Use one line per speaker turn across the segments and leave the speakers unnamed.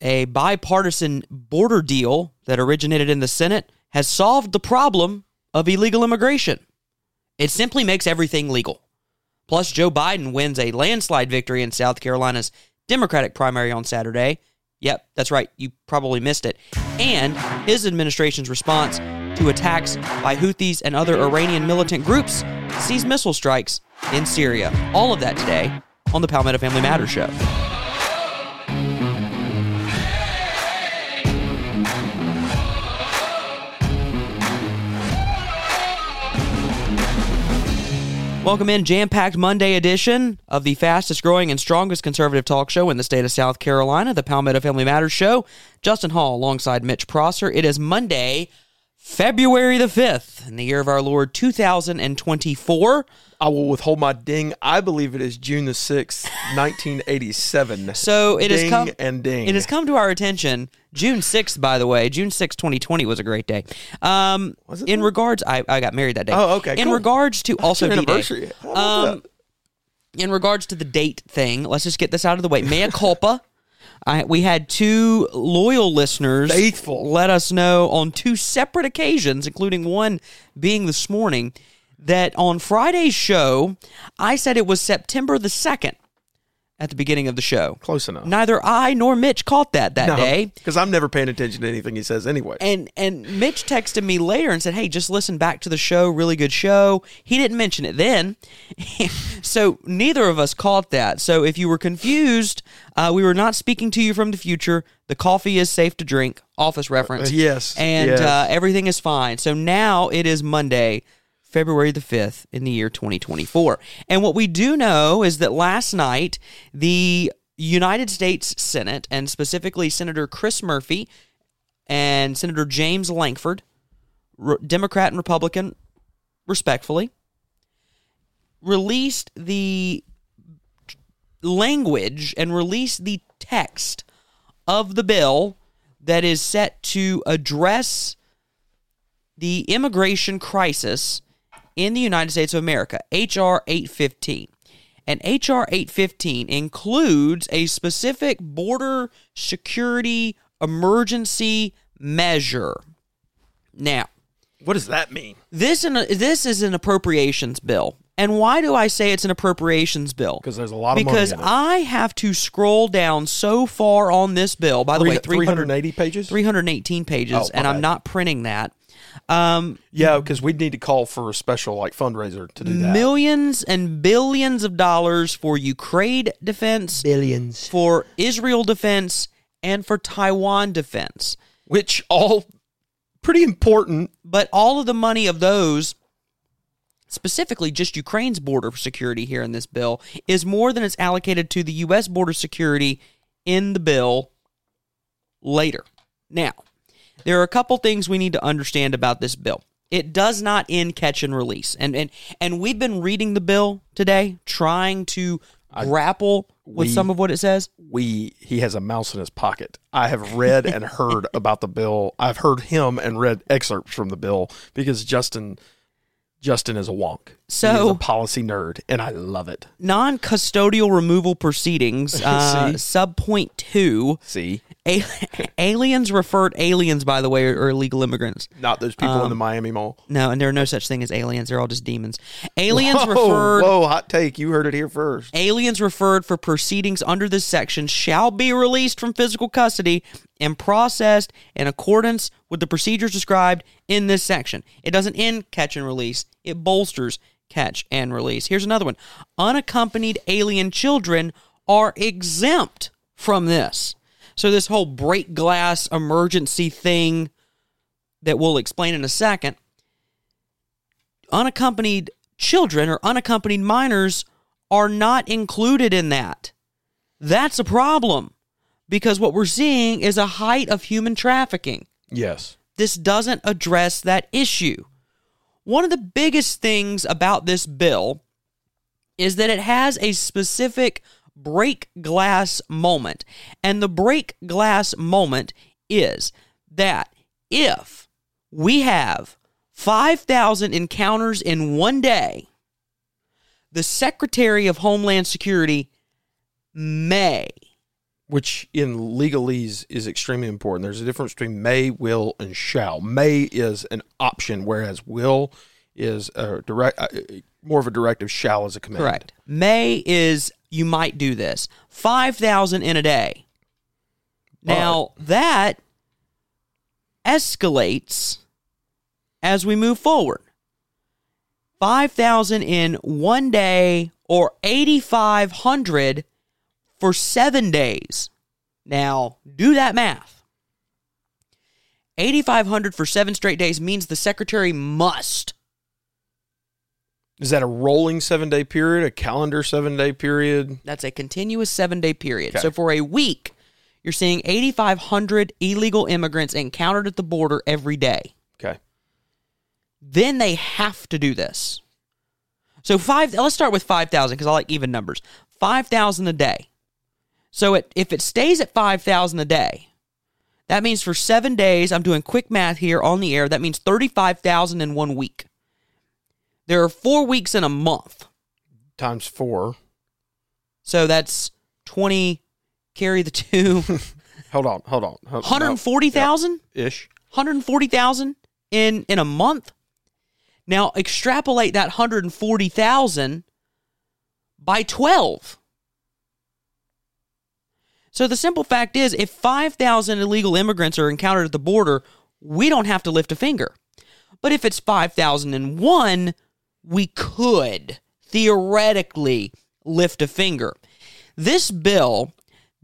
a bipartisan border deal that originated in the Senate has solved the problem of illegal immigration. It simply makes everything legal. Plus, Joe Biden wins a landslide victory in South Carolina's Democratic primary on Saturday. Yep, that's right. You probably missed it. And his administration's response to attacks by Houthis and other Iranian militant groups sees missile strikes in Syria. All of that today on the Palmetto Family Matters Show. Welcome in, jam packed Monday edition of the fastest growing and strongest conservative talk show in the state of South Carolina, the Palmetto Family Matters Show. Justin Hall alongside Mitch Prosser. It is Monday, February the 5th, in the year of our Lord 2024.
I will withhold my ding. I believe it is June the 6th, 1987.
So it has come
and ding.
It has come to our attention. June 6th, by the way, June 6th, 2020 was a great day. Um,
Was it
in regards, I, I got married that day.
Oh, okay,
In
cool.
regards to also
anniversary.
Um, in regards to the date thing, let's just get this out of the way. Mea culpa. I, we had two loyal listeners
Faithful.
let us know on two separate occasions, including one being this morning, that on Friday's show, I said it was September the 2nd at the beginning of the show.
Close enough.
Neither I nor Mitch caught that that day.
Because I'm never paying attention to anything he says anyway.
And and Mitch texted me later and said, "Hey, just listen back to the show. Really good show." He didn't mention it then, so neither of us caught that. So if you were confused, uh, we were not speaking to you from the future. The coffee is safe to drink. Office reference.
Uh, yes,
and
yes.
Uh, everything is fine. So now it is Monday. February the 5th in the year 2024. And what we do know is that last night, the United States Senate, and specifically Senator Chris Murphy and Senator James Lankford, Re- Democrat and Republican, respectfully, released the language and released the text of the bill that is set to address the immigration crisis in the United States of America, H.R. 815. And H.R. 815 includes a specific border security emergency measure. Now,
what does that mean?
this in this is an appropriations bill. And why do I say it's an appropriations bill?
Because there's a lot of money
Because. I have to scroll down so far on this bill. By the way,
380 pages?
318 pages,
Oh,
and I'm not printing that. Um,
Yeah, because we'd need to call for a special like fundraiser to do that.
millions and billions of dollars for Ukraine defense,
Billions.
for Israel defense, and for Taiwan defense.
Which all pretty important.
But all of the money of those, specifically just Ukraine's border security here in this bill, is more than is allocated to the U.S. border security in the bill later. Now, there are a couple things we need to understand about this bill. It does not end catch and release. And and and we've been reading the bill today, trying to grapple with
we-
some of what it says.
We he has a mouse in his pocket. I have read and heard about the bill. I've heard him and read excerpts from the bill because Justin Justin is a wonk. he
So-
a policy nerd, and I love it.
Non-custodial removal proceedings, uh, sub point two.
See,
A- aliens referred aliens, by the way, are, are illegal immigrants.
not those people in um, the Miami Mall.
No, and there are no such thing as aliens. They're all just demons. Aliens
whoa,
referred.
Whoa, hot take! You heard it here first.
Aliens referred for proceedings under this section shall be released from physical custody and processed in accordance with the procedures described in this section. It doesn't end catch and release, it bolsters catch and release. Here's another one unaccompanied alien children are exempt from this. So, this whole break glass emergency thing that we'll explain in a second unaccompanied children or unaccompanied minors are not included in that. That's a problem because what we're seeing is a height of human trafficking.
Yes.
This doesn't address that issue. One of the biggest things about this bill is that it has a specific break glass moment. And the break glass moment is that if we have 5,000 encounters in one day, the Secretary of Homeland Security may
which in legalese is extremely important. There's a difference between may, will, and shall. May is an option, whereas will is a direct, uh, more of a directive. Shall is a command.
Correct. May is you might do this. 5,000 in a day. Now, that escalates as we move forward. 5,000 in one day or 8,500 for seven days. Now, do that math. 8,500 for seven straight days means the secretary must
Is that a rolling seven day period, a calendar seven day period?
That's a continuous seven day period.
Okay.
So for a week, you're seeing 8,500 illegal immigrants encountered at the border every day.
Okay.
Then they have to do this. So five. Let's start with 5,000 because I like even numbers. 5,000 a day. So it, if it stays at 5,000 a day, that means for seven days, I'm doing quick math here on the air. That means 35,000 in one week. There are four weeks in a month.
Times four.
So that's 20, carry the two.
Hold on, hold on. Hold-
140,000?
no, ish.
140,000 in in a month. Now extrapolate that 140,000 by 12. So the simple fact is if 5,000 illegal immigrants are encountered at the border, we don't have to lift a finger. But if it's 5,001, we could theoretically lift a finger. This bill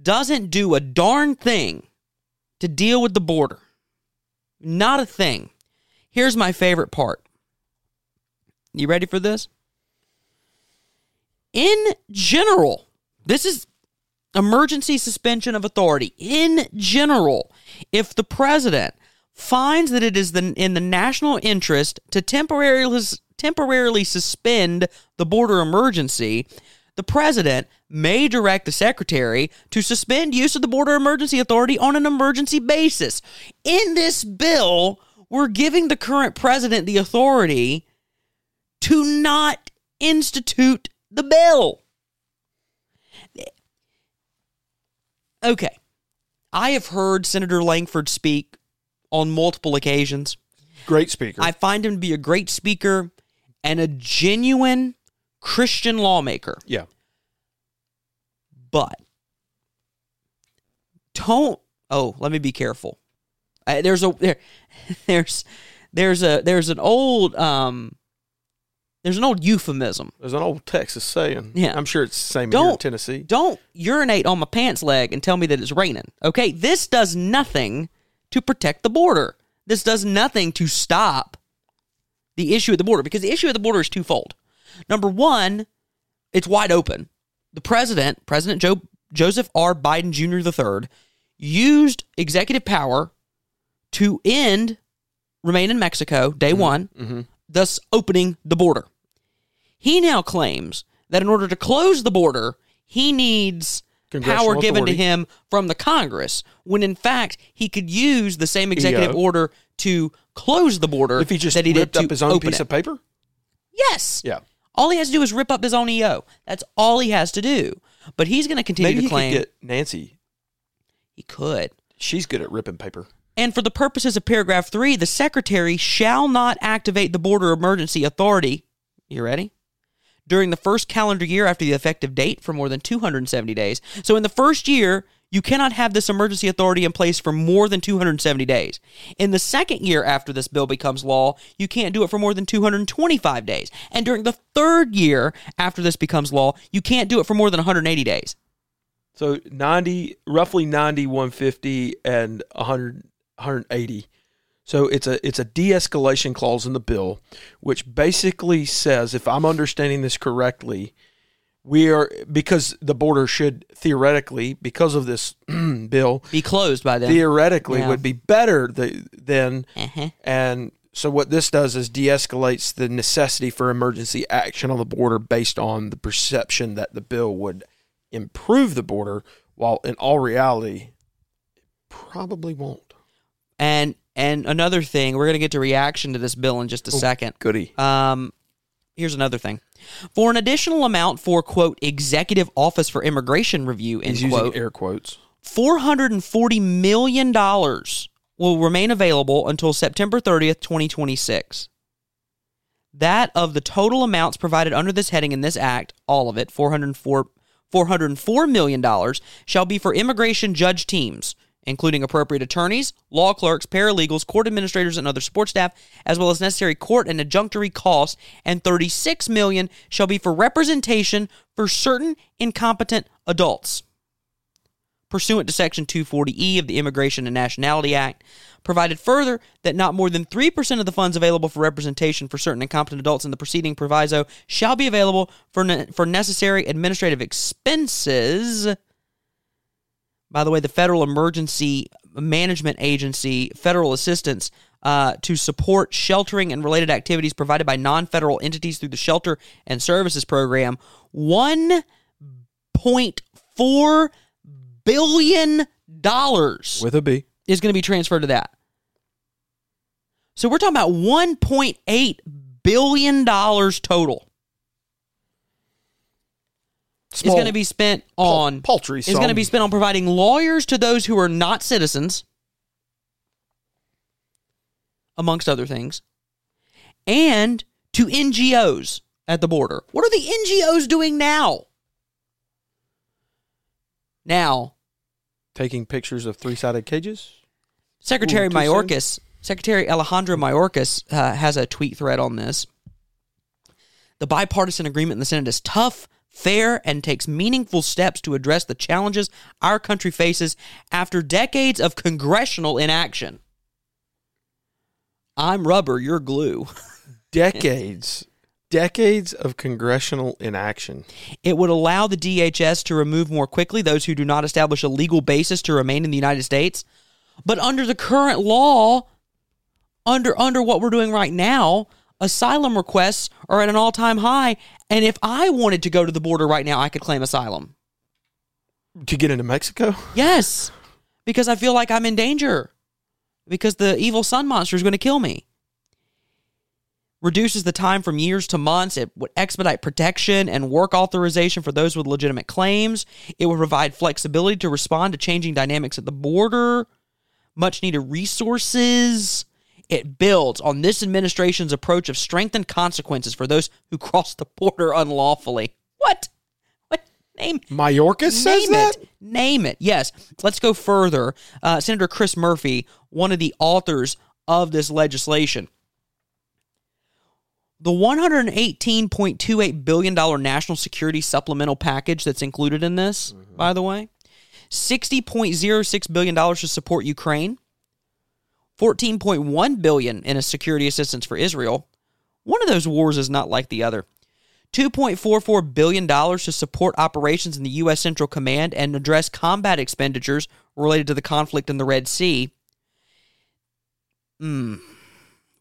doesn't do a darn thing to deal with the border. Not a thing. Here's my favorite part. You ready for this? In general, this is emergency suspension of authority. In general, if the president finds that it is the, in the national interest to temporarily temporarily suspend the border emergency, the president may direct the secretary to suspend use of the border emergency authority on an emergency basis. In this bill, we're giving the current president the authority to not institute the bill. Okay. I have heard Senator Lankford speak on multiple occasions.
Great speaker.
I find him to be a great speaker and a genuine Christian lawmaker.
yeah.
But don't. Oh, let me be careful. Uh, there's a there, there's there's a there's an old um there's an old euphemism.
There's an old Texas saying.
Yeah.
I'm sure it's the same here in
Don't
Tennessee.
Don't urinate on my pants leg and tell me that it's raining. Okay, this does nothing to protect the border. This does nothing to stop the issue at the border because the issue at the border is twofold. Number one, it's wide open. The president, President Joe Joseph R. Biden Jr. III, used executive power to end remain in Mexico day one, thus opening the border. He now claims that in order to close the border, he needs power given to him from the Congress, when in fact he could use the same executive
EO.
order to close the border
If he just
that he
ripped
to
up his own piece
it.
of paper?
Yes.
Yeah.
All he has to do is rip up his own EO. That's all he has to do. But he's going to continue
Maybe
to
he
claim
could get Nancy.
he could.
She's good at ripping paper.
And for the purposes of paragraph three, the secretary shall not activate the border emergency authority. You ready? During the first calendar year after the effective date for more than 270 days. So in the first year, you cannot have this emergency authority in place for more than 270 days. In the second year after this bill becomes law, you can't do it for more than 225 days. And during the third year after this becomes law, you can't do it for more than 180 days.
So 90, roughly 90, 150, and 100, 180. So it's a it's a de-escalation clause in the bill, which basically says, if I'm understanding this correctly, we are because the border should theoretically, because of this bill,
Be closed by then.
theoretically
Yeah.
would be better th- than
Uh-huh.
and so what this does is de-escalates the necessity for emergency action on the border based on the perception that the bill would improve the border, while in all reality, it probably won't.
And and another thing, we're gonna get to reaction to this bill in just a second.
Goody.
Um, here's another thing. For an additional amount for quote executive office for immigration review end
He's using
quote
air quotes.
440 million dollars will remain available until September 30th, 2026. That of the total amounts provided under this heading in this act, all of it, 404 $404 million, shall be for immigration judge teams, including appropriate attorneys, law clerks, paralegals, court administrators, and other support staff, as well as necessary court and adjunctory costs, and 36 million shall be for representation for certain incompetent adults. Pursuant to Section 240E of the Immigration and Nationality Act, provided further that not more than 3% of the funds available for representation for certain incompetent adults in the preceding proviso shall be available for, ne- for necessary administrative expenses. By the way, the Federal Emergency Management Agency, federal assistance uh, to support sheltering and related activities provided by non federal entities through the Shelter and Services Program, $1.4 billion
With a B.
is going to be transferred to that. So we're talking about 1.8 billion dollars total.
Small,
is going to be spent on
paltry
is going to be spent on providing lawyers to those who are not citizens, amongst other things, and to NGOs at the border. What are the NGOs doing now? Now,
taking pictures of three-sided cages.
Secretary
Ooh.
Mayorkas, Secretary Alejandro Mayorkas uh, has a tweet thread on this. The bipartisan agreement in the Senate is tough, fair, and takes meaningful steps to address the challenges our country faces after decades of congressional inaction. I'm rubber, you're glue.
Decades, decades of congressional inaction.
It would allow the DHS to remove more quickly those who do not establish a legal basis to remain in the United States. But under the current law, under under what we're doing right now, asylum requests are at an all-time high, and if I wanted to go to the border right now, I could claim asylum.
To get into Mexico,
Yes, because I feel like I'm in danger. Because the evil sun monster is going to kill me. Reduces the time from years to months. It would expedite protection and work authorization for those with legitimate claims. It would provide flexibility to respond to changing dynamics at the border, much needed resources. It builds on this administration's approach of strengthened consequences for those who cross the border unlawfully. What? What? Name
Mayorkas says
Name
that.
it. Name it. Yes. Let's go further. Uh, Senator Chris Murphy, one of the authors of this legislation. The $118.28 billion national security supplemental package that's included in this, by the way, $60.06 billion to support Ukraine, 14.1 billion in a security assistance for Israel. One of those wars is not like the other. $2.44 billion to support operations in the U.S. Central Command and address combat expenditures related to the conflict in the Red Sea. Hmm.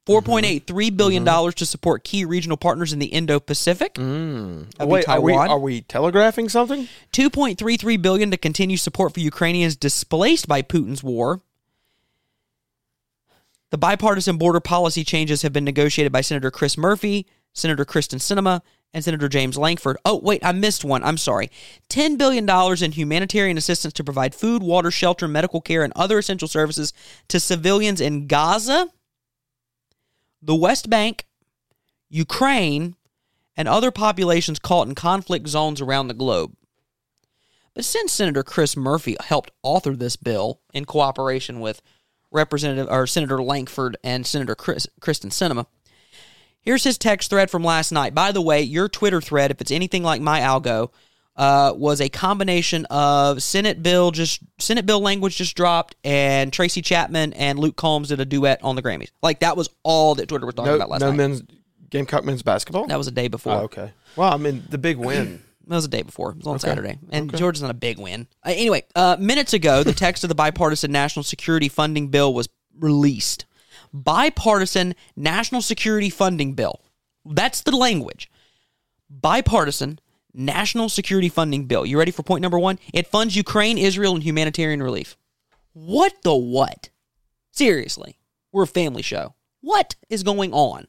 $4.83 billion to support key regional partners in the Indo Pacific.
Mm. Wait, are we are we telegraphing something?
2.33 billion to continue support for Ukrainians displaced by Putin's war. The bipartisan border policy changes have been negotiated by Senator Chris Murphy, Senator Kyrsten Sinema, and Senator James Lankford. Oh, wait, I missed one. I'm sorry. $10 billion in humanitarian assistance to provide food, water, shelter, medical care, and other essential services to civilians in Gaza, the West Bank, Ukraine, and other populations caught in conflict zones around the globe. But since Senator Chris Murphy helped author this bill in cooperation with Representative or Senator Lankford and Senator Chris, Kyrsten Sinema, here's his text thread from last night. By the way, your Twitter thread, if it's anything like my algo, uh, was a combination of Senate bill just Senate bill language just dropped, and Tracy Chapman and Luke Combs did a duet on the Grammys. Like that was all that Twitter was talking
No,
about last
no
night.
men's Gamecock men's basketball.
that was a day before.
Oh, okay. Well, I mean the big win.
That was the day before. It was on
Okay.
Saturday. And
Okay.
Georgia's not a big win. Uh, anyway, uh, minutes ago, the text of the bipartisan national security funding bill was released. Bipartisan national security funding bill. That's the language. Bipartisan national security funding bill. You ready for point number one? It funds Ukraine, Israel, and humanitarian relief. What the what? Seriously, we're a family show. What is going on?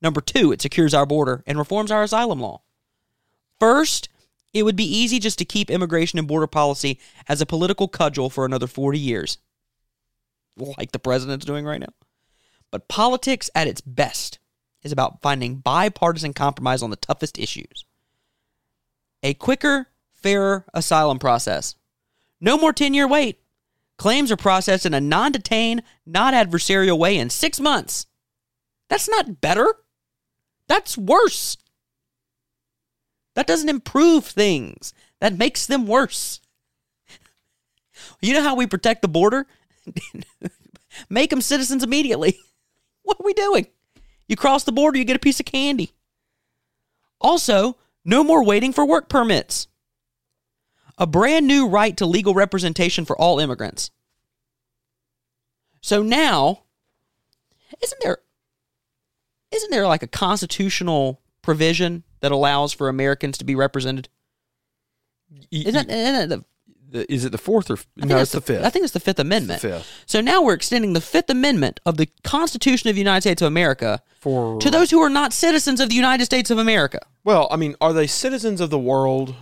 Number two, it secures our border and reforms our asylum law. First, It would be easy just to keep immigration and border policy as a political cudgel for another 40 years, like the president's doing right now. But politics at its best is about finding bipartisan compromise on the toughest issues. A quicker, fairer asylum process. No more 10 year wait. Claims are processed in a non detained, non adversarial way in six months. That's not better. That's worse. That doesn't improve things. That makes them worse. You know how we protect the border? Make them citizens immediately. What are we doing? You cross the border, you get a piece of candy. Also, no more waiting for work permits. A brand new right to legal representation for all immigrants. So now, isn't there isn't there like a constitutional provision that allows for Americans to be represented? Isn't that, isn't that the
The- is it the fourth or
I
no? It's the fifth.
I think it's the Fifth Amendment.
fifth.
So now we're extending the Fifth Amendment of the Constitution of the United States of America
for
to those who are not citizens of the United States of America.
well, I mean, are they citizens of the world?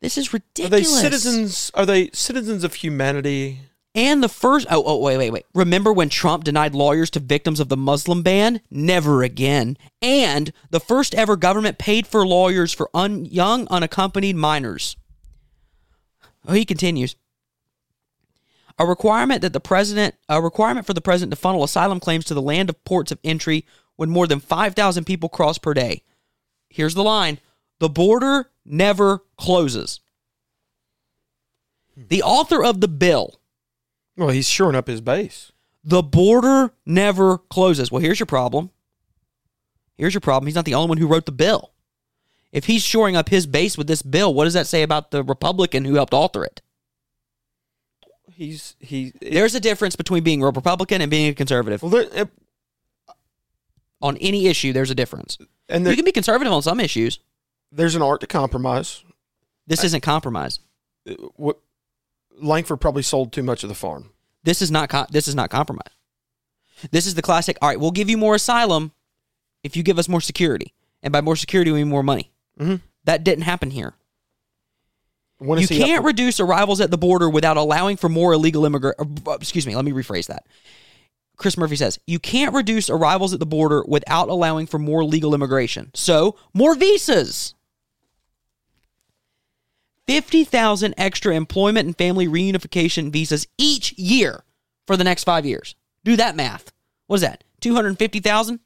This is ridiculous.
Are
ridiculous.
they citizens? Are they citizens of humanity?
And the first oh oh wait wait wait. Remember when Trump denied lawyers to victims of the Muslim ban? Never again. And the first ever government paid for lawyers for un, young unaccompanied minors. Oh, he continues. A requirement that the president a requirement for the president to funnel asylum claims to the land of ports of entry when more than 5,000 people cross per day. Here's the line. The border never closes. The author of the bill
Well, he's shoring up his base.
the border never closes. Well, here's your problem. Here's your problem. He's not the only one who wrote the bill. If he's shoring up his base with this bill, what does that say about the Republican who helped author it?
He's he.
There's a difference between being a Republican and being a conservative.
well, there, uh,
On any issue, there's a difference.
and
You can be conservative on some issues.
there's an art to compromise.
This isn't compromise.
What Lankford probably sold too much of the farm.
This is not this is not compromise. This is the classic. All right, we'll give you more asylum if you give us more security, and by more security we mean more money.
Mhm.
That didn't happen here. You can't reduce arrivals at the border without allowing for more illegal immigrant. Excuse me, let me rephrase that. Chris Murphy says you can't reduce arrivals at the border without allowing for more legal immigration. So more visas. Fifty thousand extra employment and family reunification visas each year for the next five years. Do that math. What is that? Two hundred fifty thousand.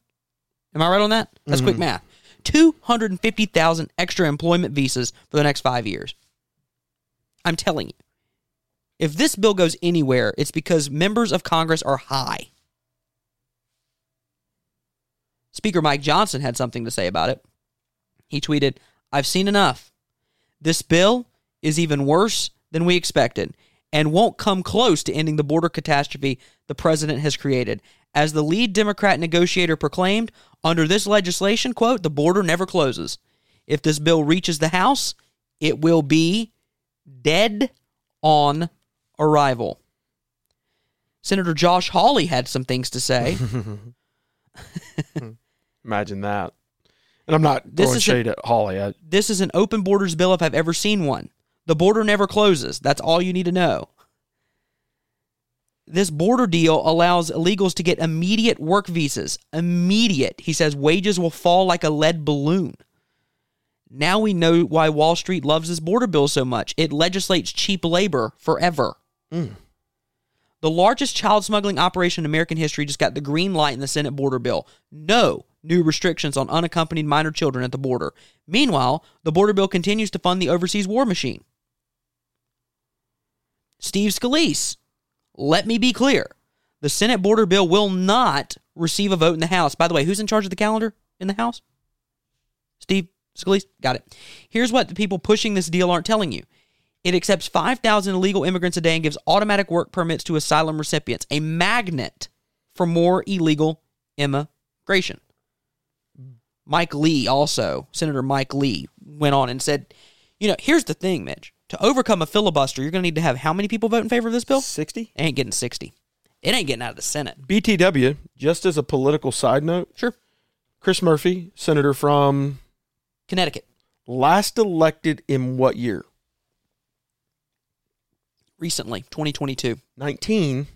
Am I right on that? That's quick mm-hmm. math. Two hundred and fifty thousand extra employment visas for the next five years. I'm telling you, if this bill goes anywhere, it's because members of Congress are high. Speaker Mike Johnson had something to say about it. He tweeted, I've seen enough. This bill is even worse than we expected and won't come close to ending the border catastrophe the president has created. As the lead Democrat negotiator proclaimed, under this legislation, quote, the border never closes. If this bill reaches the House, it will be dead on arrival. Senator Josh Hawley had some things to say.
Imagine that. And I'm not
This
throwing
is a-
shade at Hawley. I,
this is an open borders bill if I've ever seen one. The border never closes. That's all you need to know. This border deal allows illegals to get immediate work visas. Immediate. He says wages will fall like a lead balloon. Now we know why Wall Street loves this border bill so much. It legislates cheap labor forever. Mm. The largest child smuggling operation in American history just got the green light in the Senate border bill. No new restrictions on unaccompanied minor children at the border. Meanwhile, the border bill continues to fund the overseas war machine. Steve Scalise, let me be clear. The Senate border bill will not receive a vote in the House. By the way, who's in charge of the calendar in the House? Steve Scalise? Got it. Here's what the people pushing this deal aren't telling you. It accepts 5,000 illegal immigrants a day and gives automatic work permits to asylum recipients, a magnet for more illegal immigration. Mike Lee also, Senator Mike Lee, went on and said, you know, here's the thing, Mitch. To overcome a filibuster, you're going to need to have how many people vote in favor of this bill?
60?
It ain't getting 60. It ain't getting out of the Senate.
BTW, just as a political side note,
Sure.
Chris Murphy, senator from
Connecticut.
last elected in what year?
Recently, 2022,
19.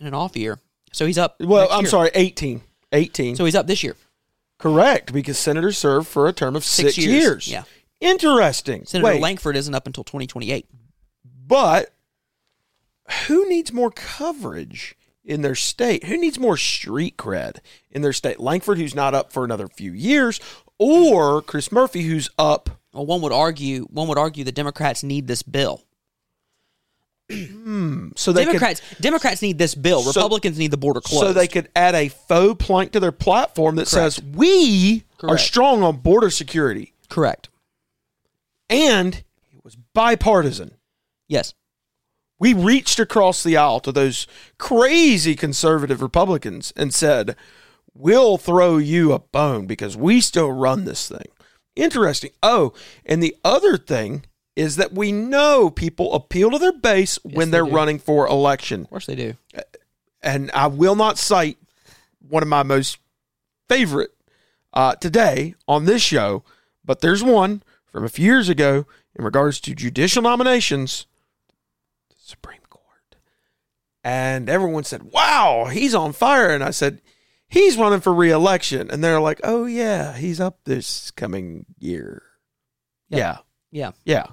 in an off year. So he's up.
Well,
next
I'm
year.
sorry, 18. 18.
So he's up this year.
Correct, because senators serve for a term of six,
Six
years.
years. Yeah.
Interesting.
Senator
Wait,
Lankford isn't up until 2028.
but who needs more coverage in their state? Who needs more street cred in their state? Lankford, who's not up for another few years, or Chris Murphy, who's up.
Well, one would argue. One would argue the Democrats need this bill.
Hmm, so they
Democrats. Democrats need this bill.
So-
Republicans need the border closed.
so they could add a faux plank to their platform that says we are strong on border security,
Correct.
and it was bipartisan.
Yes.
we reached across the aisle to those crazy conservative Republicans and said, We'll throw you a bone because we still run this thing. Interesting. Oh, and the other thing is that we know people appeal to their base when
they
they're
do.
running for election.
Of course they do.
And I will not cite one of my most favorite uh, today on this show, but there's one from a few years ago in regards to judicial nominations, the Supreme Court. And everyone said, wow, he's on fire. And I said, he's running for reelection. And they're like, oh, yeah, he's up this coming year.
Yeah.
Yeah.
Yeah.
Yeah.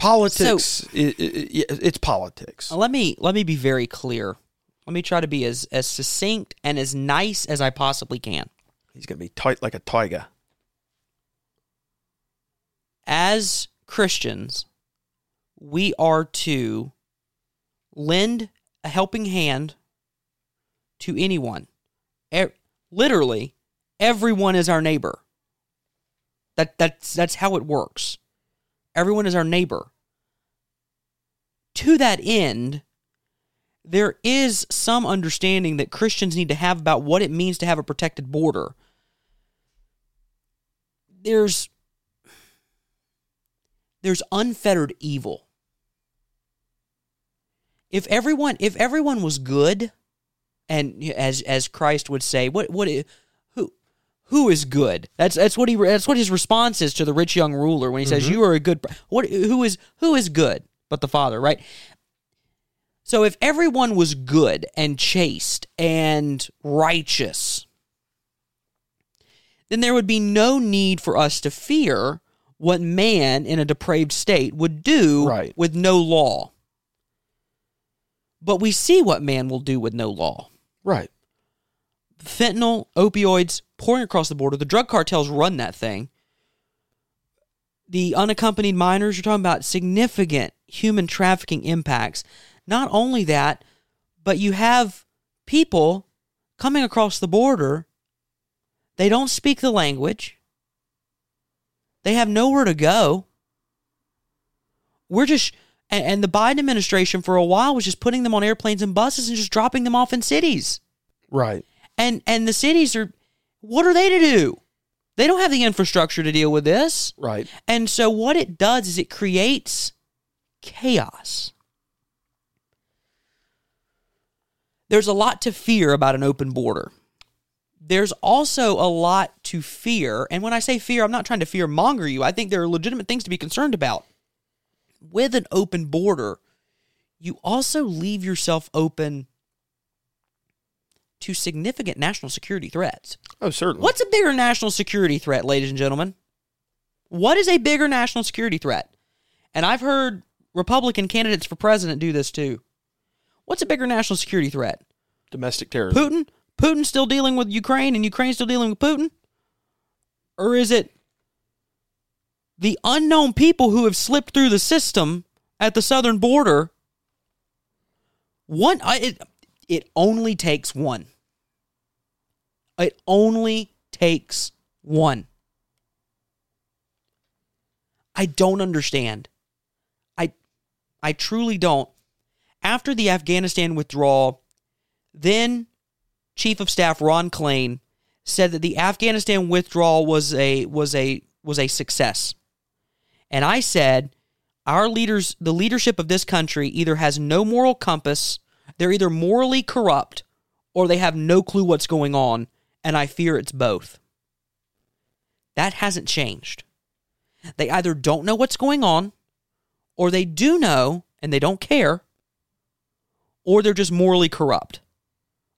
Politics, i- i- i- it's politics.
Let me let me be very clear. Let me try to be as as succinct and as nice as I possibly can.
He's going to be tight like a tiger.
As Christians, we are to lend a helping hand to anyone. E- literally, everyone is our neighbor. That that's that's how it works. Everyone is our neighbor. To that end, there is some understanding that Christians need to have about what it means to have a protected border. There's there's unfettered evil. If everyone if everyone was good, and as as Christ would say, what what who is good? That's that's what he that's what his response is to the rich young ruler when he says, mm-hmm. "You are a good." What who is who is good but the Father, right? So if everyone was good and chaste and righteous, then there would be no need for us to fear what man in a depraved state would do
Right.
with no law. But we see what man will do with no law.
Right.
Fentanyl, opioids pouring across the border. The drug cartels run that thing. The unaccompanied minors, you're talking about significant human trafficking impacts. Not only that, but you have people coming across the border. They don't speak the language. They have nowhere to go. We're just, and, and the Biden administration for a while was just putting them on airplanes and buses and just dropping them off in cities
Right.
and and the cities are what are they to do? They don't have the infrastructure to deal with this.
Right.
and so what it does is it creates chaos. There's a lot to fear about an open border. There's also a lot to fear. And when i say fear i'm not trying to fear monger you. I think there are legitimate things to be concerned about. With an open border you also leave yourself open to significant national security threats.
Oh, certainly.
What's a bigger national security threat, ladies and gentlemen? What is a bigger national security threat? And I've heard Republican candidates for president do this too. What's a bigger national security threat?
Domestic terrorism.
Putin? Putin still dealing with Ukraine and Ukraine still dealing with Putin? Or is it the unknown people who have slipped through the system at the southern border? One, I- it, it only takes one. It only takes one. I don't understand. I I truly don't. After the Afghanistan withdrawal, then Chief of Staff Ron Klain said that the Afghanistan withdrawal was a was a was a success. And I said, our leaders, the leadership of this country either has no moral compass, they're either morally corrupt or they have no clue what's going on and I fear it's both. That hasn't changed. They either don't know what's going on, or they do know and they don't care, or they're just morally corrupt.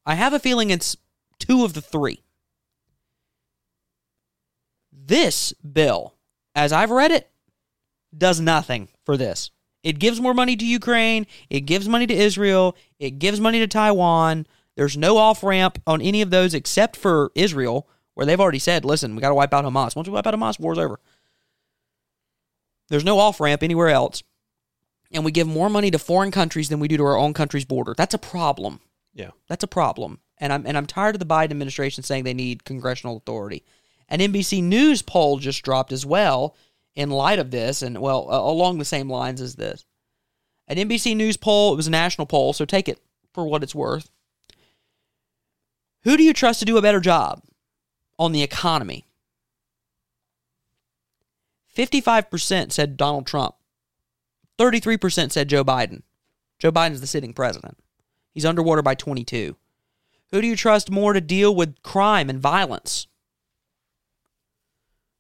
I have a feeling it's two of the three. This bill, as I've read it, does nothing for this. It gives more money to Ukraine, it gives money to Israel, it gives money to Taiwan. There's no off ramp on any of those except for Israel, where they've already said, listen, we got to wipe out Hamas. Once we wipe out Hamas, war's over. There's no off ramp anywhere else. And we give more money to foreign countries than we do to our own country's border. That's a problem.
Yeah.
That's a problem. And I'm and I'm tired of the Biden administration saying they need congressional authority. An NBC News poll just dropped as well in light of this and well uh, along the same lines as this. An NBC News poll, it was a national poll, so take it for what it's worth. Who do you trust to do a better job on the economy? 55% said Donald Trump. 33% said Joe Biden. Joe Biden's the sitting president. He's underwater by 22. Who do you trust more to deal with crime and violence?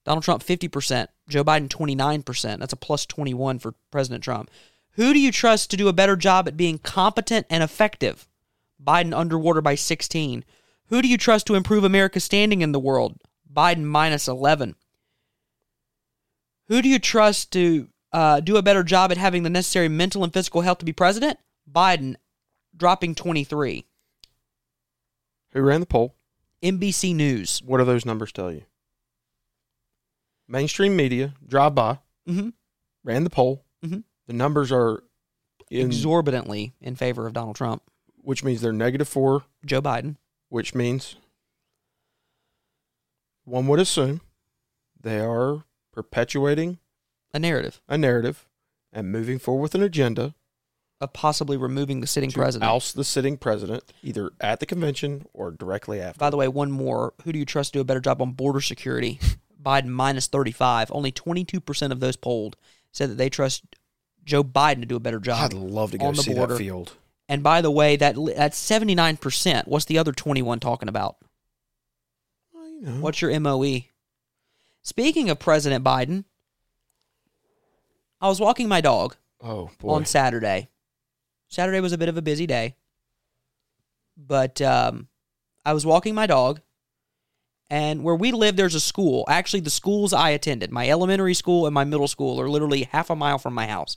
Donald Trump 50%, Joe Biden 29%. That's a plus 21 for President Trump. Who do you trust to do a better job at being competent and effective? Biden underwater by 16. Who do you trust to improve America's standing in the world? Biden minus 11. Who do you trust to uh, do a better job at having the necessary mental and physical health to be president? Biden dropping 23.
Who ran the poll?
NBC News.
What do those numbers tell you? Mainstream media, drive by,
Mm-hmm.
ran the poll.
Mhm.
The numbers are in,
Exorbitantly in favor of Donald Trump.
which means they're negative four,
Joe Biden.
which means one would assume they are perpetuating
A narrative
a narrative and moving forward with an agenda
of possibly removing the sitting
to
president.
oust the sitting president, either at the convention or directly after.
By the way, one more. Who do you trust to do a better job on border security? Biden minus 35. Only 22% of those polled said that they trust Joe Biden to do a better job.
I'd love to go
on the
see
border.
that field.
And by the way, that that's 79%. What's the other 21 talking about?
Well, you know.
What's your MOE? Speaking of President Biden, I was walking my dog
Oh boy.
on Saturday. Saturday was a bit of a busy day, but um, I was walking my dog, and where we live, there's a school. Actually, the schools I attended, my elementary school and my middle school, are literally half a mile from my house.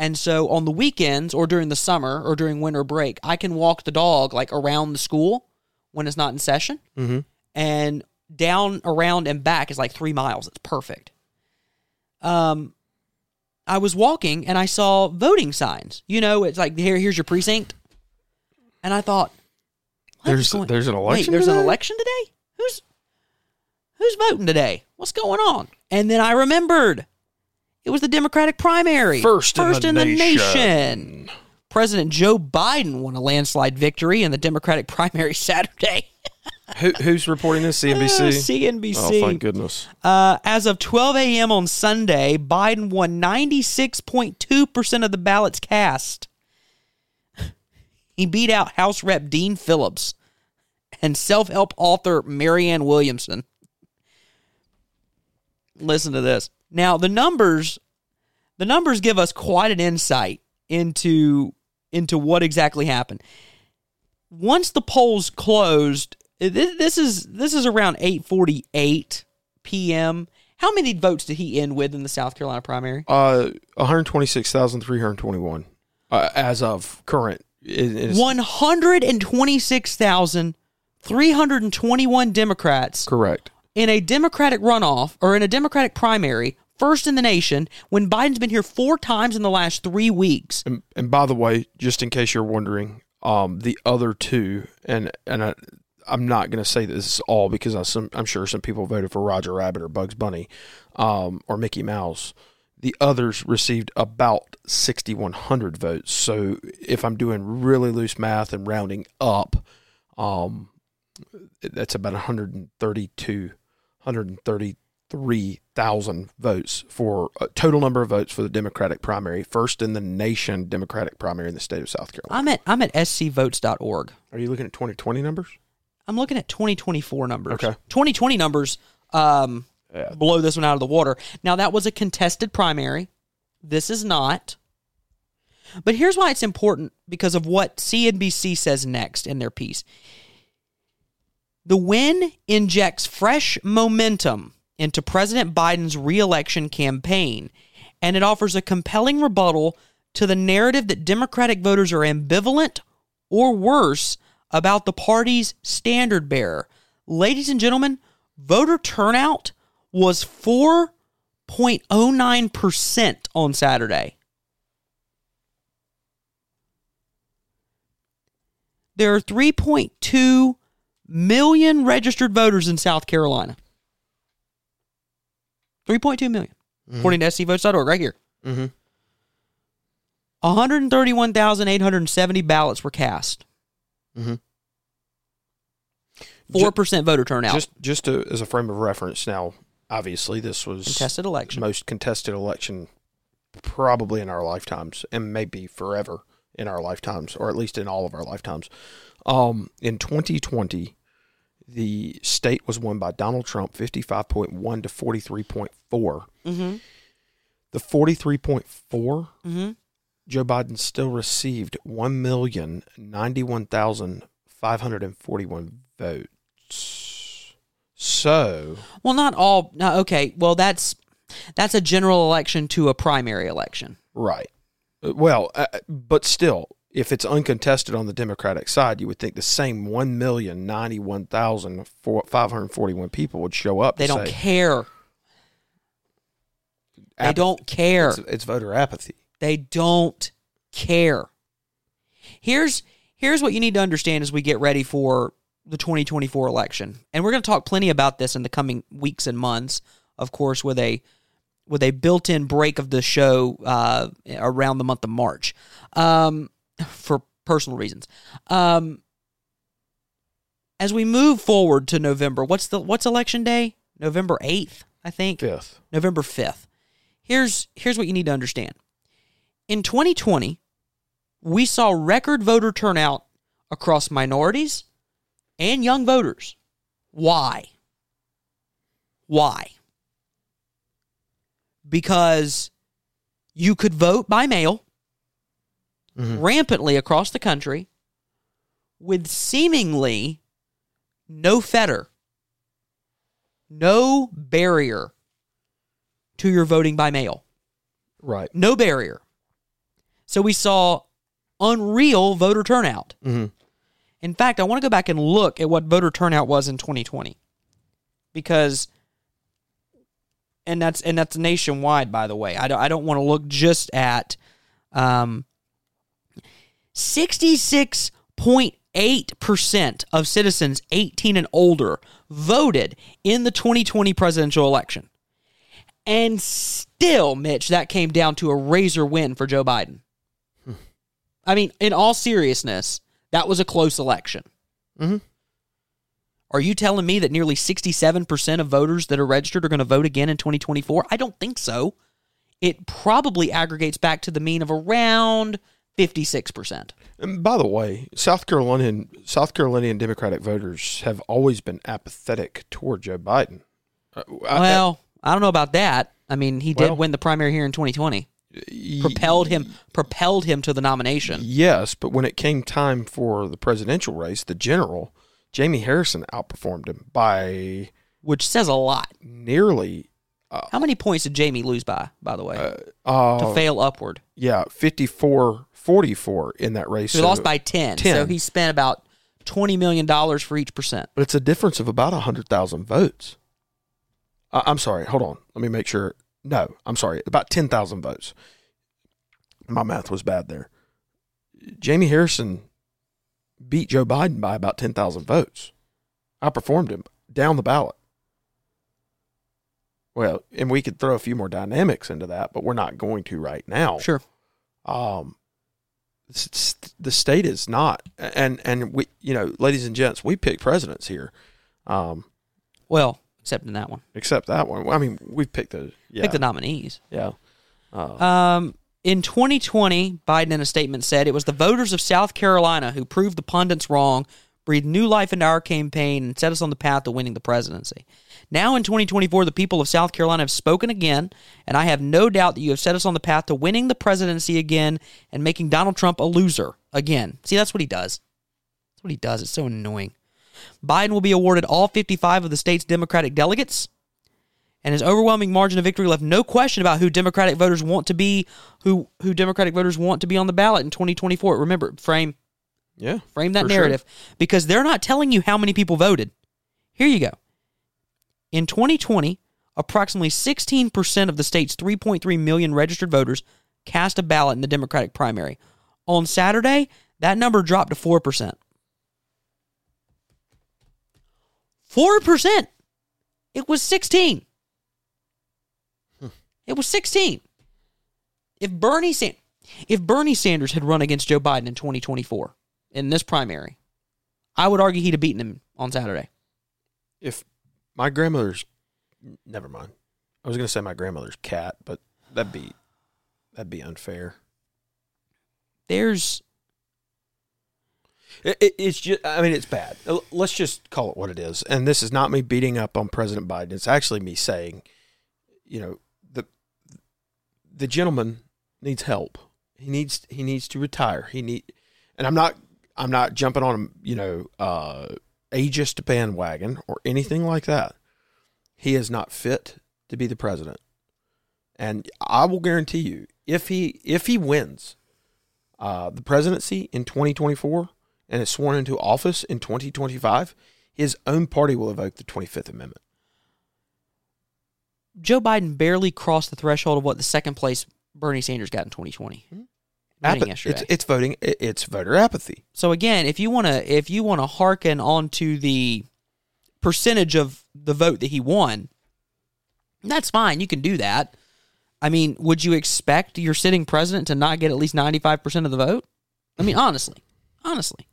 And so on the weekends or during the summer or during winter break, I can walk the dog like around the school when it's not in session
mm-hmm.
and down around and back is like three miles. It's perfect. Um, I was walking and I saw voting signs. You know, it's like here, here's your precinct, and I thought,
There's there's an
wait,
election.
there's an election today. Who's who's voting today? What's going on? And then I remembered it was the Democratic primary.
First in the
in the
nation.
nation. President Joe Biden won a landslide victory in the Democratic primary Saturday.
Who, who's reporting this?
Uh,
CNBC.
CNBC.
Oh, thank goodness.
Uh, as of 12 a.m. on Sunday, Biden won 96.2% of the ballots cast. He beat out House Rep Dean Phillips and self help author Marianne Williamson. Listen to this. Now, the numbers. The numbers give us quite an insight into into what exactly happened. Once the polls closed, this is this is around 8:48 p.m. How many votes did he end with in the South Carolina primary?
Uh, 126,321 uh, as of current. 126,000
321 Democrats.
Correct.
In a Democratic runoff or in a Democratic primary, first in the nation, when Biden's been here four times in the last three weeks.
And, and by the way, just in case you're wondering, um, the other two, and and I, I'm not going to say this is all because I some, I'm sure some people voted for Roger Rabbit or Bugs Bunny um, or Mickey Mouse. The others received about 6,100 votes. So if I'm doing really loose math and rounding up, um, that's about 132, 133,000 votes for a total number of votes for the Democratic primary, first in the nation Democratic primary in the state of South Carolina.
I'm at I'm at scvotes.org.
Are you looking at 2020 numbers?
I'm looking at 2024 numbers.
Okay.
2020 numbers um,
Yeah.
blow this one out of the water. Now that was a contested primary. This is not. But here's why it's important because of what CNBC says next in their piece. The win injects fresh momentum into President Biden's reelection campaign, and it offers a compelling rebuttal to the narrative that Democratic voters are ambivalent or worse about the party's standard bearer. Ladies and gentlemen, voter turnout was 4.09% on Saturday. There are 3.2 million registered voters in South Carolina. 3.2 million, according to scvotes.org, right here.
Mm-hmm.
131,870 ballots were cast.
Mhm.
4% voter turnout.
Just just to, as a frame of reference, now obviously this was
contested election.
most contested election probably in our lifetimes, and maybe forever in our lifetimes, or at least in all of our lifetimes. Um, in 2020, the state was won by Donald Trump, 55.1 to 43.4.
Mm-hmm.
The 43.4
Mm-hmm.
Joe Biden still received 1,091,541 votes. So,
Well, not all. No, okay. Well, that's that's a general election to a primary election.
right. Uh, Well, uh, but still, if it's uncontested on the Democratic side, you would think the same 1,091,541 people would show up.
They don't
say,
care. They don't care.
It's, it's voter apathy.
They don't care. Here's here's what you need to understand as we get ready for the 2024 election. And we're going to talk plenty about this in the coming weeks and months, of course, with a with a built-in break of the show uh, around the month of March um, for personal reasons. Um, as we move forward to November, what's the what's election day? November 8th, I think.
Fifth.
November 5th. Here's here's what you need to understand. In 2020, we saw record voter turnout across minorities and young voters. Why? Why? Because you could vote by mail
Mhm.
rampantly across the country with seemingly no fetter, no barrier to your voting by mail.
Right.
No barrier. So we saw unreal voter turnout.
hmm
In fact, I want to go back and look at what voter turnout was in 2020 because and that's and that's nationwide by the way. I don't I don't want to look just at um 66.8% of citizens 18 and older voted in the 2020 presidential election. And still, Mitch, that came down to a razor win for Joe Biden. I mean, in all seriousness, that was a close election.
Mhm.
Are you telling me that nearly 67% of voters that are registered are going to vote again in 2024? I don't think so. It probably aggregates back to the mean of around 56%.
And by the way, South Carolinian South Carolinian Democratic voters have always been apathetic toward Joe Biden. Uh, I-
well, I don't know about that. I mean, he did
Well-
win the primary here in 2020. Propelled him propelled him to the nomination.
Yes, but when it came time for the presidential race, the general Jamie Harrison outperformed him by
which says a lot.
nearly
How many points did Jamie lose by, by the way,
uh,
to fail upward?
yeah, 54 44 in that race.
So he lost by 10.
10.
So he spent about $20 million for each percent.
but it's a difference of about 100,000 votes. I I'm sorry, hold on. Let me make sure. No, I'm sorry, about 10,000 votes. My math was bad there. Jamie Harrison beat Joe Biden by about 10,000 votes. I performed him down the ballot. Well, and we could throw a few more dynamics into that, but we're not going to right now.
Sure.
Um, the state is not, and and we, you know, ladies and gents, we pick presidents here. Um,
Well, except in that one.
except that one. I mean, we picked the yeah,
Pick the nominees.
yeah. Uh,
Um, in 2020, Biden in a statement said it was the voters of South Carolina who proved the pundits wrong, breathed new life into our campaign, and set us on the path to winning the presidency. Now in 2024, the people of South Carolina have spoken again, and I have no doubt that you have set us on the path to winning the presidency again and making Donald Trump a loser again. See, that's what he does. That's what he does. It's so annoying. Biden will be awarded all 55 of the state's Democratic delegates and his overwhelming margin of victory left no question about who Democratic voters want to be who who Democratic voters want to be on the ballot in 2024. Remember, frame
Yeah.
frame that
for sure.
narrative because they're not telling you how many people voted. Here you go. In 2020, approximately 16% of the state's 3.3 million registered voters cast a ballot in the Democratic primary. On Saturday, that number dropped to 4%. 4%. It was 16. Hmm. It was 16. If Bernie Sanders if Bernie Sanders had run against Joe Biden in 2024 in this primary, I would argue he'd have beaten him on Saturday.
If my grandmother's never mind. I was gonna say my grandmother's cat, but that'd be that'd be unfair.
There's
It, it, it's just, I mean, it's bad. Let's just call it what it is. And this is not me beating up on President Biden. It's actually me saying, you know, the the gentleman needs help. He needs he needs to retire. He need, and I'm not I'm not jumping on him, you know, uh, ageist bandwagon or anything like that. He is not fit to be the president. And I will guarantee you, if he if he wins uh, the presidency in 2024 and is sworn into office in 2025, his own party will evoke the 25th Amendment.
Joe Biden barely crossed the threshold of what the second place Bernie Sanders got in 2020. Voting
Apa-
yesterday.
It's, it's voting. It's voter apathy.
So again, if you want to if you want to hearken onto the percentage of the vote that he won, that's fine. You can do that. I mean, would you expect your sitting president to not get at least 95% of the vote? I mean, honestly. Honestly.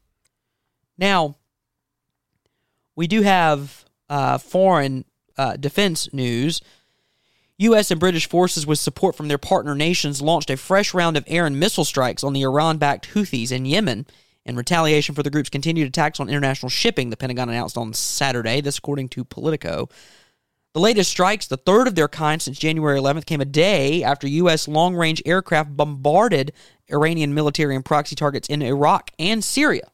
Now, we do have uh, foreign uh, defense news. U.S. and British forces, with support from their partner nations, launched a fresh round of air and missile strikes on the Iran backed Houthis in Yemen in retaliation for the group's continued attacks on international shipping, the Pentagon announced on Saturday. This, according to Politico. The latest strikes, the third of their kind since January 11th, came a day after U.S. long range aircraft bombarded Iranian military and proxy targets in Iraq and Syria.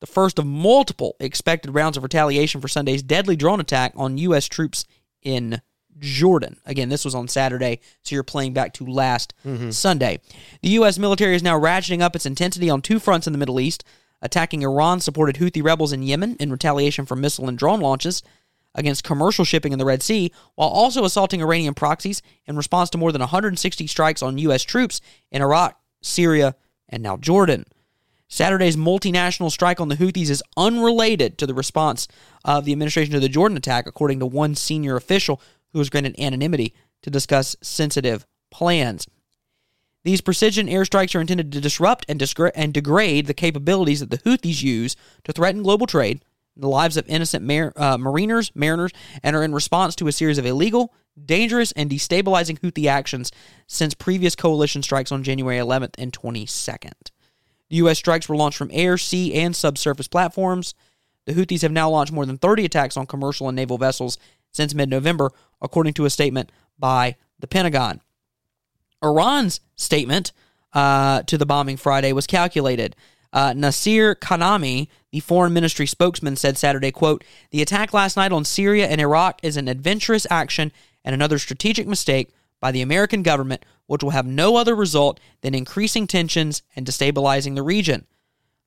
The first of multiple expected rounds of retaliation for Sunday's deadly drone attack on U.S. troops in Jordan. Again, this was on Saturday, so you're playing back to last mm-hmm. Sunday. The U.S. military is now ratcheting up its intensity on two fronts in the Middle East, attacking Iran supported Houthi rebels in Yemen in retaliation for missile and drone launches against commercial shipping in the Red Sea, while also assaulting Iranian proxies in response to more than 160 strikes on U.S. troops in Iraq, Syria, and now Jordan. Saturday's multinational strike on the Houthis is unrelated to the response of the administration to the Jordan attack, according to one senior official who was granted anonymity to discuss sensitive plans. These precision airstrikes are intended to disrupt and, and degrade the capabilities that the Houthis use to threaten global trade, the lives of innocent mar- uh, mariners, mariners, and are in response to a series of illegal, dangerous, and destabilizing Houthi actions since previous coalition strikes on January 11th and 22nd. The U.S. strikes were launched from air, sea, and subsurface platforms. The Houthis have now launched more than 30 attacks on commercial and naval vessels since mid November, according to a statement by the Pentagon. Iran's statement uh, to the bombing Friday was calculated. Uh, Nasser Kanaani, the foreign ministry spokesman, said Saturday, quote, The attack last night on Syria and Iraq is an adventurous action and another strategic mistake by the American government, which will have no other result than increasing tensions and destabilizing the region.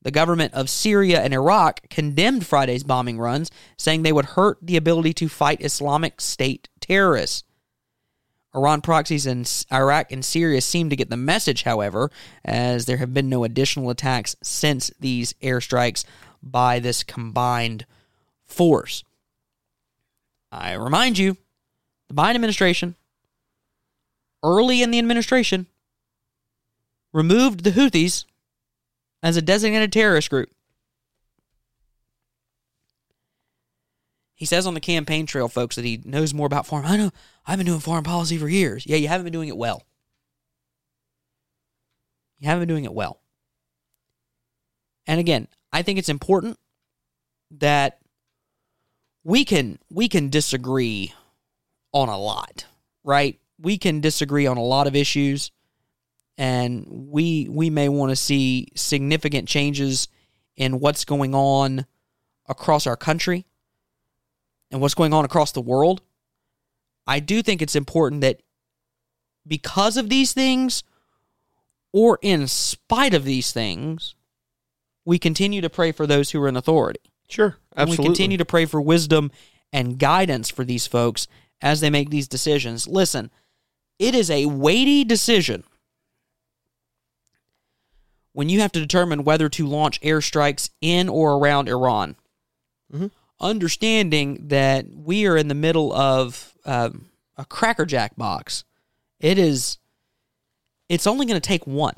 The government of Syria and Iraq condemned Friday's bombing runs, saying they would hurt the ability to fight Islamic State terrorists. Iran proxies in Iraq and Syria seem to get the message, however, as there have been no additional attacks since these airstrikes by this combined force. I remind you, the Biden administration, early in the administration, removed the Houthis as a designated terrorist group. He says on the campaign trail, folks, that he knows more about foreign. I know I've been doing foreign policy for years. Yeah, you haven't been doing it well. You haven't been doing it well. And again, I think it's important that we can we can disagree on a lot, right? We can disagree on a lot of issues and we we may want to see significant changes in what's going on across our country and what's going on across the world. I do think it's important that because of these things or in spite of these things, we continue to pray for those who are in authority.
Sure,
And
absolutely.
we continue to pray for wisdom and guidance for these folks as they make these decisions. Listen, it is a weighty decision when you have to determine whether to launch airstrikes in or around Iran.
Mhm.
Understanding that we are in the middle of um, a crackerjack box, it is. It's only going to take one.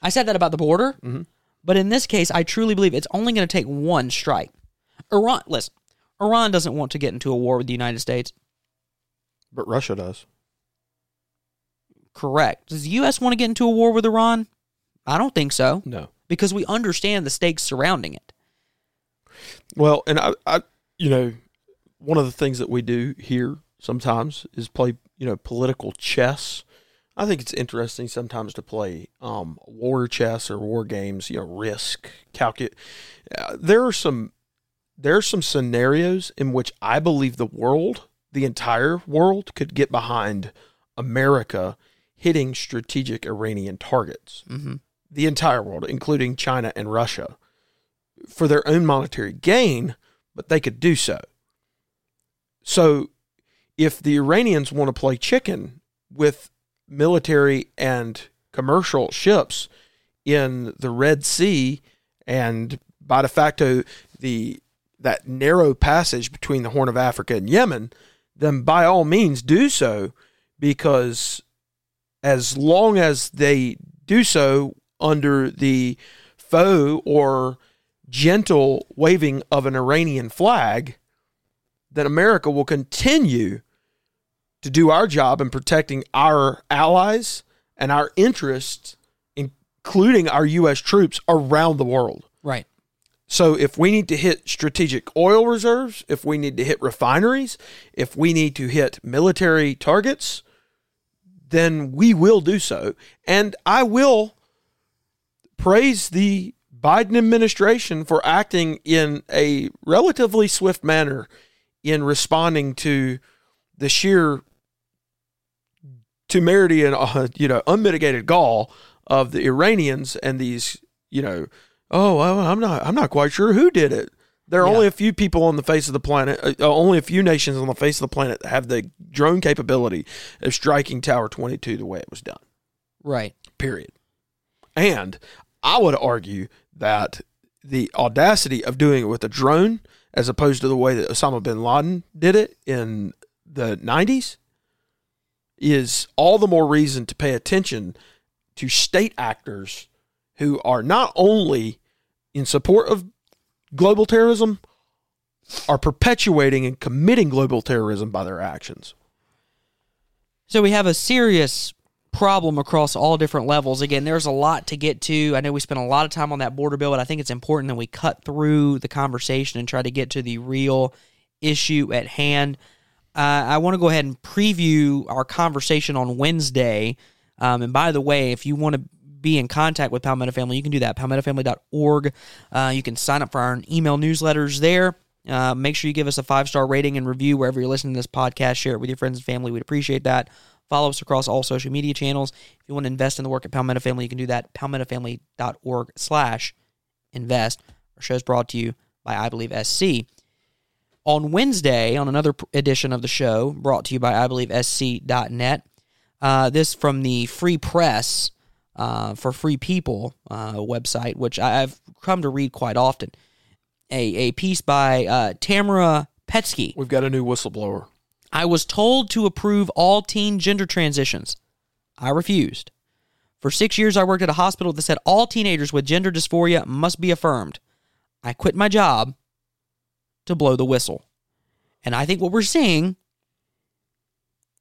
I said that about the border,
Mhm.
but in this case, I truly believe it's only going to take one strike. Iran, listen, Iran doesn't want to get into a war with the United States.
but Russia does.
Correct. Does the U.S. want to get into a war with Iran? I don't think so
No.
because we understand the stakes surrounding it.
Well, and I, I, you know, one of the things that we do here sometimes is play, you know, political chess. I think it's interesting sometimes to play um, war chess or war games. You know, risk calculate. Uh, there are some there are some scenarios in which I believe the world, the entire world, could get behind America hitting strategic Iranian targets
Mm-hmm.
The entire world, including China and Russia, for their own monetary gain, but they could do so. So, if the Iranians want to play chicken with military and commercial ships in the Red Sea and by de facto the that narrow passage between the Horn of Africa and Yemen, then by all means do so because as long as they do so under the faux or gentle waving of an Iranian flag, then America will continue to do our job in protecting our allies and our interests, including our U.S. troops around the world.
Right.
So if we need to hit strategic oil reserves, if we need to hit refineries, if we need to hit military targets, then we will do so. And I will praise the Biden administration for acting in a relatively swift manner in responding to the sheer temerity and uh, you know unmitigated gall of the Iranians and these you know oh I'm not I'm not quite sure who did it. There are
Yeah.
only a few people on the face of the planet, uh, uh, only a few nations on the face of the planet that have the drone capability of striking Tower 22 the way it was done.
Right.
Period. And I would argue that the audacity of doing it with a drone, as opposed to the way that Osama bin Laden did it in the 90s, is all the more reason to pay attention to state actors who are not only in support of global terrorism, are perpetuating and committing global terrorism by their actions.
So we have a serious problem across all different levels. Again, there's a lot to get to. I know we spent a lot of time on that border bill, but I think it's important that we cut through the conversation and try to get to the real issue at hand. Uh, I want to go ahead and preview our conversation on Wednesday. Um, and by the way, if you want to be in contact with Palmetto Family, you can do that. PalmettoFamily.org. Uh, you can sign up for our email newsletters there. Uh, make sure you give us a five star rating and review wherever you're listening to this podcast. Share it with your friends and family. We'd appreciate that. Follow us across all social media channels. If you want to invest in the work at Palmetto Family, you can do that. PalmettoFamily.org slash invest. Our show is brought to you by I Believe SC. On Wednesday, on another edition of the show, brought to you by I Believe SC.net. Uh, this from the Free Press uh, for Free People uh, website, which I've come to read quite often. A, a piece by uh, Tamara Pietzke.
We've got a new whistleblower.
I was told to approve all teen gender transitions. I refused. For six years, I worked at a hospital that said all teenagers with gender dysphoria must be affirmed. I quit my job to blow the whistle. And I think what we're seeing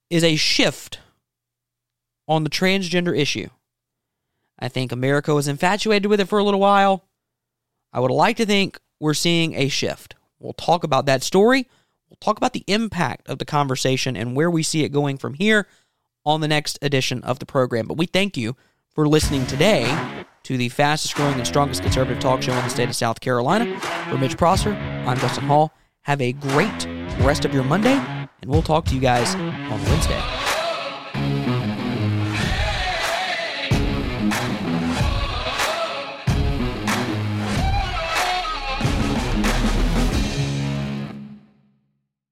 is a shift on the transgender issue. I think America was infatuated with it for a little while. I would like to think we're seeing a shift. We'll talk about that story. We'll talk about the impact of the conversation and where we see it going from here on the next edition of the program. But we thank you for listening today to the fastest growing and strongest conservative talk show in the state of South Carolina. For Mitch Prosser, I'm Justin Hall. Have a great rest of your Monday, and we'll talk to you guys on Wednesday.